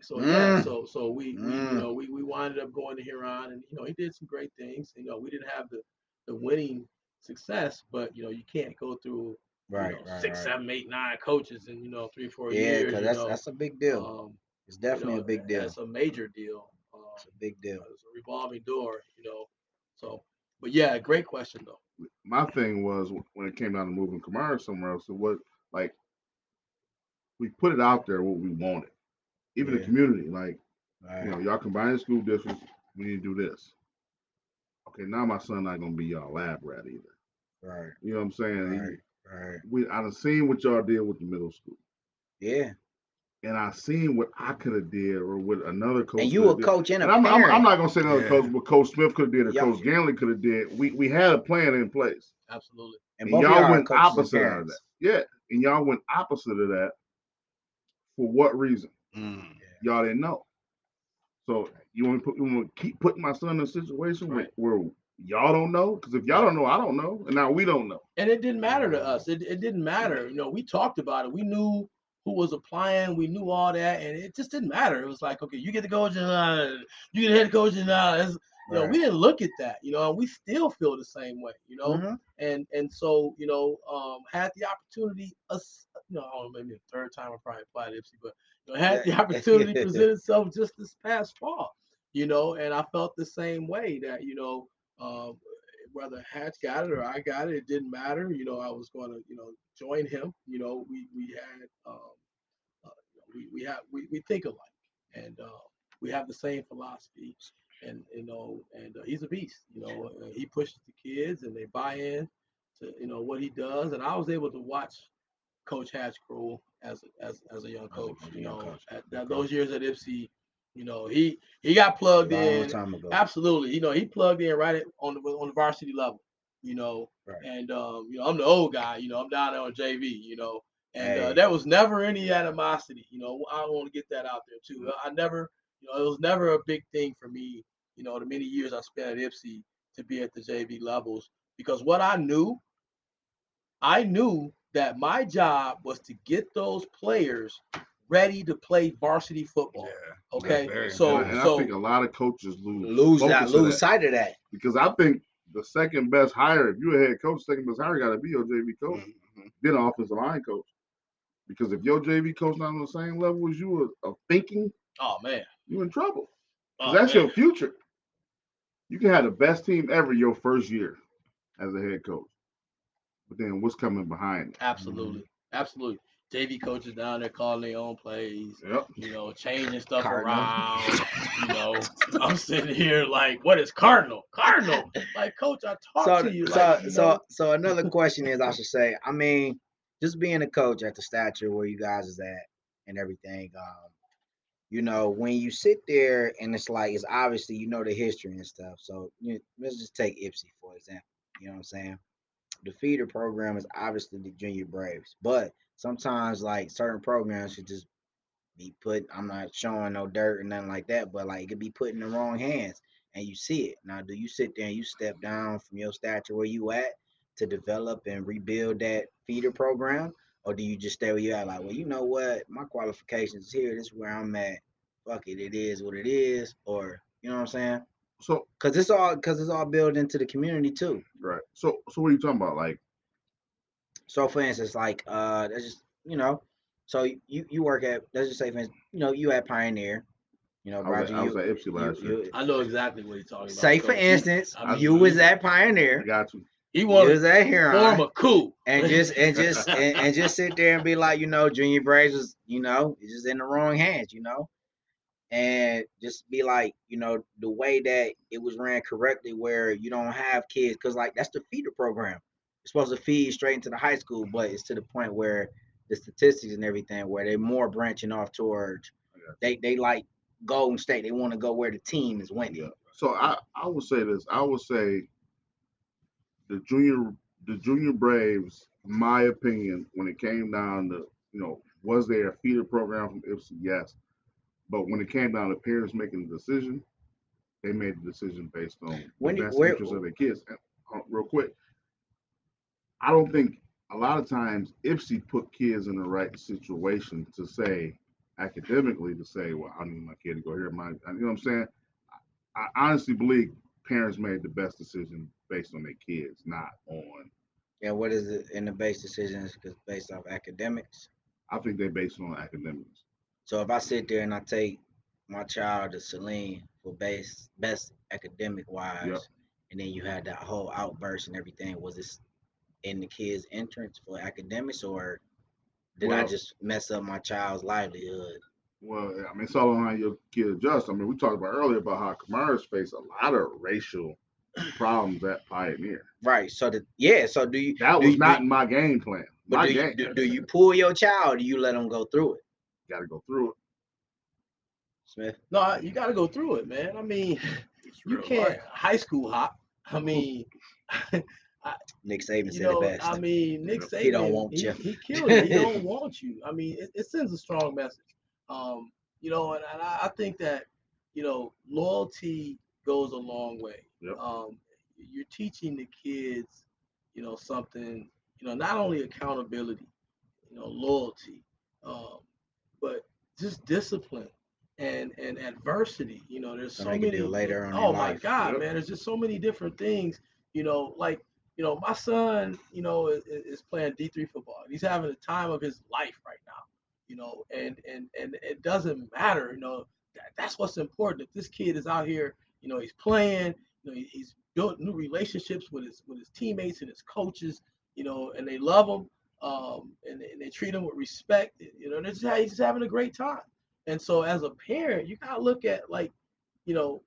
so yeah, Mm. so so we, we Mm. you know we we winded up going to Huron, and you know he did some great things. You know we didn't have the the winning success, but you know you can't go through you Right, know, right, six, right. seven, eight, nine coaches in you know three four Yeah, years. because that's know, that's a big deal. um, it's you definitely know, a big deal. It's a major deal. Um, It's a big deal. it's a revolving door, you know. So, but yeah, great question though. my thing was when it came down to moving Kamara somewhere else, it was like we put it out there what we wanted. Even the community, like, Right. you know, y'all combine school districts, we need to do this. Okay, now my son not gonna be y'all lab rat either. Right. You know what I'm saying? Right. Right. We I done seen what y'all did with the middle school. Yeah. And I seen what I could have did or what another coach. And you coulda a did. coach and a And I'm, I'm. I'm not gonna say another Yeah. coach, what Coach Smith could have did or Yeah. Coach Ganley could have did. We we had a plan in place. Absolutely. and and y'all y'all went opposite of that. Yeah, and y'all went opposite of that. For what reason? Mm. Y'all didn't know. So you want to put you want to keep putting my son in a situation where, where y'all don't know? Because if y'all don't know, I don't know, and now we don't know. And it didn't matter to us. It, it didn't matter. You know, we talked about it. We knew who was applying. We knew all that, and it just didn't matter. It was like, okay, you get the coach, and uh, you get the head coach, and uh, it's- you know, Right. we didn't look at that. You know, and we still feel the same way. You know, Mhm. and and so you know, um, had the opportunity, us, you know, I don't know, maybe a third time I probably applied to Ypsi, but you know, had the opportunity present itself just this past fall, you know, and I felt the same way that you know, um, whether Hatch got it or I got it, it didn't matter. You know, I was going to you know join him. You know, we we had um, uh, we we have we, we think alike, and uh, we have the same philosophy and you know, and uh, he's a beast. You know, uh, he pushes the kids, and they buy in to you know what he does. And I was able to watch Coach Hatchcrow as as as a young coach. You know, at, at coach. those years at Ypsi, you know, he he got plugged Long in. time ago. Absolutely, you know, he plugged in right at, on the on the varsity level. You know, Right. and um, you know, I'm the old guy. You know, I'm down there on JV. You know, and uh, there was never any animosity. You know, I want to get that out there too. I never, you know, it was never a big thing for me. You know, the many years I spent at Ypsi to be at the JV levels because what I knew, I knew that my job was to get those players ready to play varsity football. Yeah. Okay, very so and, I- and so I think a lot of coaches lose lose that, lose that. sight of that. because I think the second best hire, if you're a head coach, second best hire got to be your JV coach, Mhm. then an offensive line coach. Because if your JV coach not on the same level as you of thinking, oh man, you're in trouble. 'Cause oh, that's man. your future. You can have the best team ever your first year as a head coach, but then what's coming behind it? Absolutely, absolutely. JV coaches down there calling their own plays, Yep. you know, changing stuff Cardinal. around. You know, I'm sitting here like, what is Cardinal? Cardinal. Like, coach, I talked so, to you. so, like, you so, know, so another question is, I should say, I mean, just being a coach at the stature where you guys is at and everything, um, you know, when you sit there and it's like, it's obviously you know the history and stuff. So you let's just take Ypsi for example. You know what I'm saying? The feeder program is obviously the junior Braves, but sometimes like certain programs should just be put. I'm not showing no dirt or nothing like that, but like it could be put in the wrong hands and you see it. Now, do you sit there and you step down from your stature where you at to develop and rebuild that feeder program? Or do you just stay where you at? Like, well, you know what? My qualifications is here. This is where I'm at. Fuck it. It is what it is. Or, you know what I'm saying? So Cause it's all cause it's all built into the community too. right. So so what are you talking about? Like So for instance, like uh that's just you know, so you you work at let's just say for instance, you know, you at Pioneer, you know, I was, Roger, at, I was you, at Ypsi you- last year. you- I know exactly what you're talking about. say for coach. He- instance, I mean, you was he- at I Pioneer, got you. He was at to Huron, form a coup. and just and just and, and just sit there and be like, you know, Junior Braves was, you know, it's just in the wrong hands, you know, and just be like, you know, the way that it was ran correctly, where you don't have kids, because like that's the feeder program. Supposed to feed straight into the high school, but it's to the point where the statistics and everything, where they're more branching off towards Yeah. they they like Golden State. They want to go where the team is winning. Yeah. So I I would say this. I would say the junior the junior Braves, my opinion, when it came down to you know was there a feeder program from Ypsi? Yes, but when it came down to parents making the decision, they made the decision based on When the best where- interest of their kids. And, uh, real quick, I don't think a lot of times Ypsi put kids in the right situation to say academically to say, well, I need my kid to go here. My, you know what I'm saying? I honestly believe parents made the best decision based on their kids, not on. Yeah, what is it in the base decisions? Because based off academics. I think they're based on academics. So if I sit there and I take my child to Saline for base best academic wise, and then you had that whole outburst and everything, was this in the kid's entrance for academics, or did I just mess up my child's livelihood? Well, I mean, it's all on how your kid adjusts. I mean, we talked about earlier about how Kamara's faced a lot of racial problems at Pioneer. Right. So the yeah. So do you? That do was you- not do, in my game plan. But My do you, game, do, do you pull your child? Or do you let them go through it? got to go through it. Smith. No, I- you got to go through it, man. I mean, you can't life. high school hop. I mean, Nick Saban you said know, it best. I mean, Nick Saban, He don't want he, you. he killed it. He don't want you. I mean, it, it sends a strong message. Um, you know, and, and I, I think that you know, loyalty goes a long way. Yep. Um, you're teaching the kids, you know, something. You know, not only accountability, you know, loyalty, um, but just discipline and and adversity. You know, there's so many. later on in oh my life. God, Yep. man! There's just so many different things. You know, like you know, my son, you know, is, is playing D3 football. He's having the time of his life right now. You know, and and and it doesn't matter. You know, that, that's what's important. If this kid is out here, you know, he's playing. You know, he- he's built new relationships with his with his teammates and his coaches. You know, and they love him. Um, and, they- and they treat him with respect. You know, they're just, he's just having a great time. And so, as a parent, you gotta look at like, you know,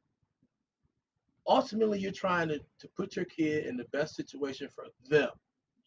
ultimately you're trying to, to put your kid in the best situation for them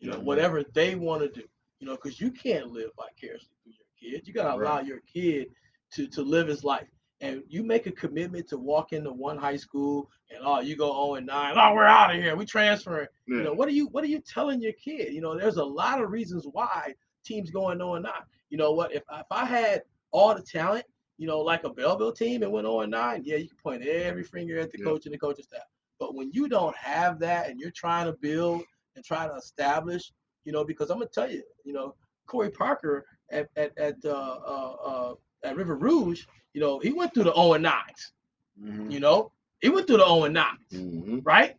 you know mm-hmm. whatever they want to do you know because you can't live vicariously through your kid. You got to allow Right. your kid to to live his life. And you make a commitment to walk into one high school and oh you go 0 and 9 oh we're out of here we transferring. Yeah. you know what are you what are you telling your kid? You know there's a lot of reasons why teams going 0 and 9 you know what? If, if i had all the talent you know, like a Belleville team and went 0 and 9, yeah, you can point every finger at the Yeah. coach and the coaching staff. But when you don't have that and you're trying to build and try to establish, you know, because I'm gonna tell you, you know, Corey Parker at at at uh, uh, uh, at River Rouge, you know, he went through the 0 and 9s. Mhm. You know, he went through the 0 and 9s Mhm. right?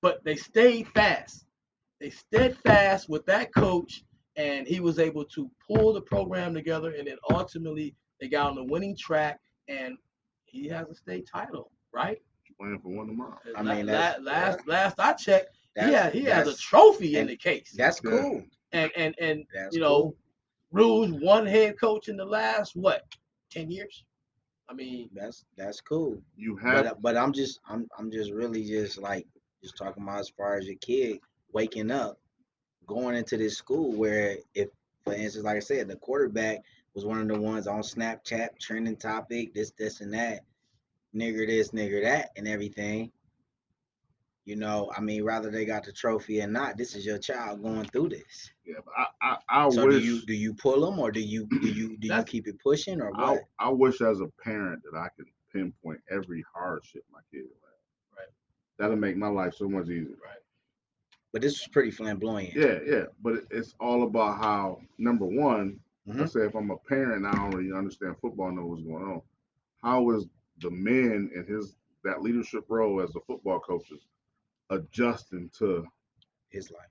But they stayed fast. They steadfast with that coach, and he was able to pull the program together, and then ultimately they got on the winning track, and he has a state title, right? Playing for one tomorrow. I mean, la- that's- last last I checked, he That's- he has a trophy in the case, That's cool. and and and That's you know, cool. Rules one head coach in the last what ten years. I mean, That's that's cool. You But have uh, but I'm just I'm I'm just really just like just talking about as far as your kid waking up, going into this school where if for instance, like I said, the quarterback was one of the ones on Snapchat trending topic, this, this, and that, nigger this, nigger that, and everything. You know, I mean, rather they got the trophy or not, this is your child going through this. yeah, but I I, I So wish do you do you pull them or do you do you do you keep it pushing or I, what? I wish as a parent that I could pinpoint every hardship my kid will have. Right. That'll make my life so much easier. right? But this was pretty flamboyant. Yeah, yeah. But it's all about how number one, I Mhm. say if I'm a parent, I don't really understand football, know what's going on. How is the men in his that leadership role as the football coaches adjusting to His life.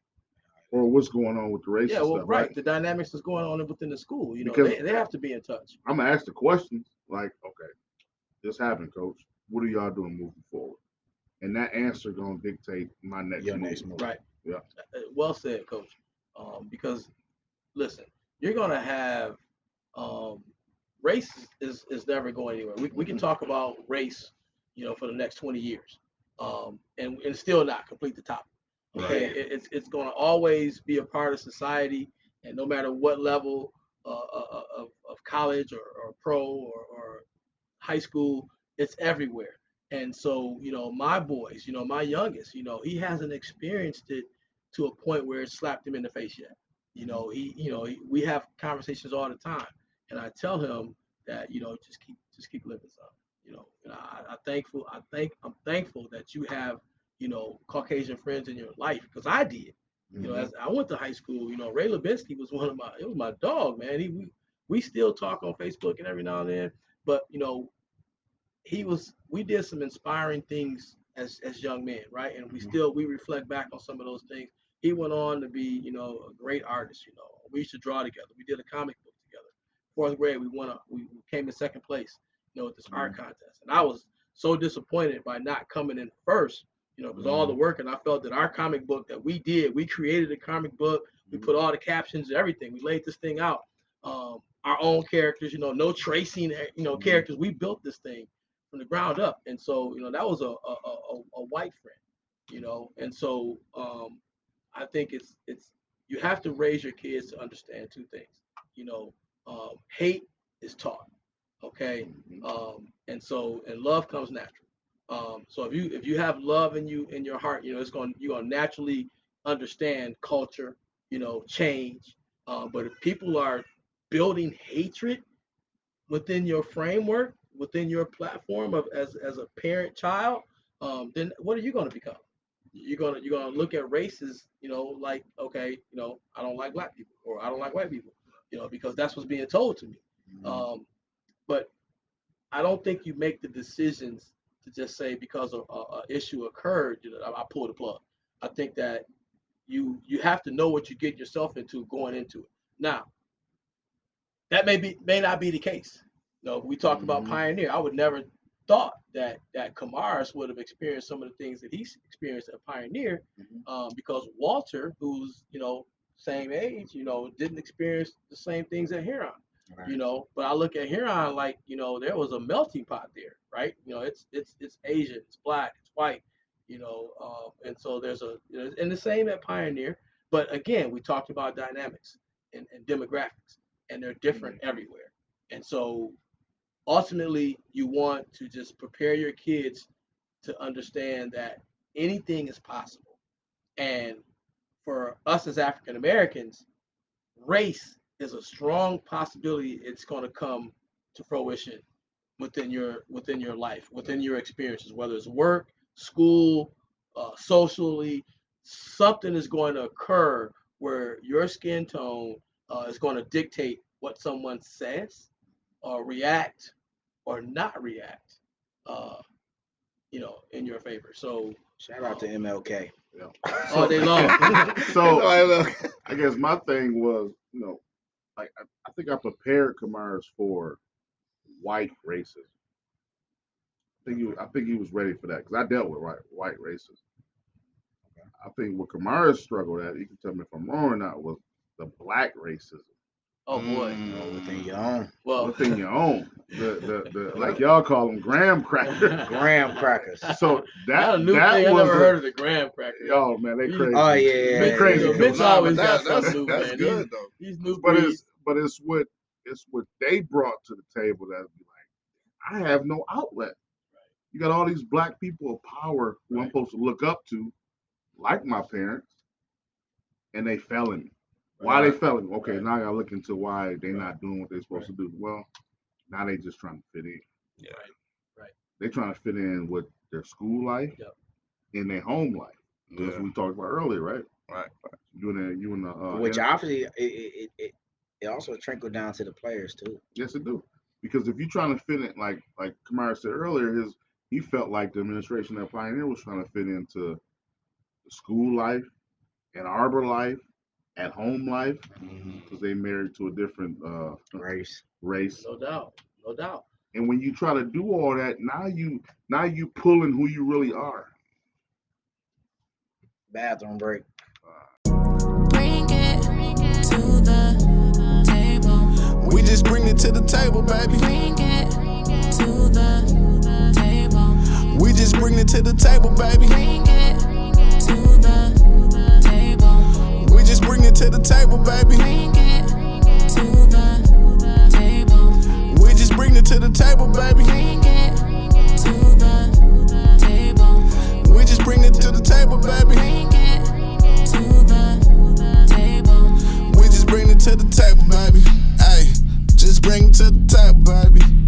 or what's going on with the race? Yeah, well, stuff, right. The dynamics that's going on within the school. You know, Because- they, they have to be in touch. I'm gonna ask the questions like, okay, this happened, coach. What are y'all doing moving forward? And that answer gonna dictate my next Your move. next move. Right. Yeah. Uh, Well said, coach. Um, because listen, you're gonna have um, race is is never going anywhere. We we can talk about race, you know, for the next 20 years, um, and and still not complete the topic. Okay, Right. It- it's it's going to always be a part of society, and no matter what level uh, uh, of, of college or, or pro or, or high school, it's everywhere. And so, you know, my boys, you know, my youngest, you know, he hasn't experienced it to a point where it slapped him in the face yet. You know, he, you know, he, we have conversations all the time, and I tell him that, you know, just keep, just keep living, son. You know, and I, I thankful, I think, I'm thankful that you have, you know, Caucasian friends in your life because I did. You know, Mhm. as I went to high school, you know, Ray Levinsky was one of my, it was my dog, man. He, we, we still talk on Facebook and every now and then, but you know, he was, we did some inspiring things as, as young men, right? And we Mhm. still, we reflect back on some of those things. He went on to be, you know, a great artist, you know, we used to draw together. We did a comic book together. Fourth grade, we won a, we came in second place, you know, with this art contest. And I was so disappointed by not coming in first, you know, because all the work and I felt that our comic book that we did, we created a comic book, we put all the captions and everything. We laid this thing out. Um, our own characters, you know, no tracing, eh, you know, Mhm. characters. We built this thing from the ground up. And so, you know, that was a a, a, a- a white friend, you know, and so um, I think it's it's you have to raise your kids to understand two things. You know, um, hate is taught, okay, Mhm. um, and so and love comes natural. Um, so if you if you have love in you in your heart, you know it's going you're gonna naturally understand culture, you know, change. Uh, but if people are building hatred within your framework, within your platform of as as a parent child, um, then what are you going to become? You're gonna you're gonna look at races, you know, like okay, you know, I don't like black people or I don't like white people, you know, because that's what's being told to me. Mhm. Um, but I don't think you make the decisions to just say because a, issue occurred, you know, I, I pull the plug. I think that you you have to know what you get yourself into going into it. Now, that may be may not be the case. You know, we talked about Mhm. Pioneer. I would never thought that that Kamaris would have experienced some of the things that he's experienced at Pioneer, Mhm. um, because Walter, who's you know same age, you know, didn't experience the same things at Huron Right. you know but i look at huron like you know there was a melting pot there right you know it's it's it's asian it's black it's white you know um, and so there's a you know, and the same at pioneer but again we talked about dynamics and, and demographics and they're different everywhere and so ultimately you want to just prepare your kids to understand that anything is possible. And for us as african americans race is a strong possibility it's going to come to fruition within your within your life within your experiences whether it's work school uh, socially something is going to occur where your skin tone uh, is going to dictate what someone says or react or not react uh, you know in your favor so Shout out to MLK. all day long so I guess my thing was, you know, like I, I think I prepared Kamaris for white racism. I think he, was- I think he was ready for that because I dealt with white white racism. I think what Kamara struggled at, you can tell me if I'm wrong or not, was the black racism. Oh boy. Mm. Within your own Well, Within your own, the, the, the like y'all call them graham crackers. graham crackers. So that's that a new that thing. I was never a- heard of the graham crackers. Oh man, they You- crazy. Oh yeah, yeah, They yeah, crazy. yeah. Mitch Nah, always but got that- that's, something new, that's man. good though. These new but breeds. it's but it's what it's what they brought to the table that be like, I have no outlet. You got all these black people of power who I'm supposed to look up to, like my parents, and they failing me. Why they Right. failing? Okay, Right. now I gotta look into why they Right. not doing what they're supposed to do. Well, now they just trying to fit in. Yeah. Right. Right. They trying to fit in with their school life, Yep. in their home life. That's Yeah. what we talked about earlier, right? Right. You and the, you and the uh, Which and- obviously it, it, it, it, it also trickled down to the players too. Yes, it do. Because if you're trying to fit in, like like Kamara said earlier, his he felt like the administration at Pioneer was trying to fit into school life, and Arbor life, at home life, because they married to a different uh, Race. race. No doubt. No doubt. And when you try to do all that, now you now you pulling who you really are. Bathroom break. Bring it to the table. We just bring it to the table, baby. Bring it to the table. We just bring it to the table, baby. Bring it to the table. We just bring it to the table, baby. Bring it to the table. We just bring it to the table, baby. Bring it to the table. We just bring it to the table, baby. Bring it to the table. We just bring it to the table, baby. Hey, just bring it to the table, baby.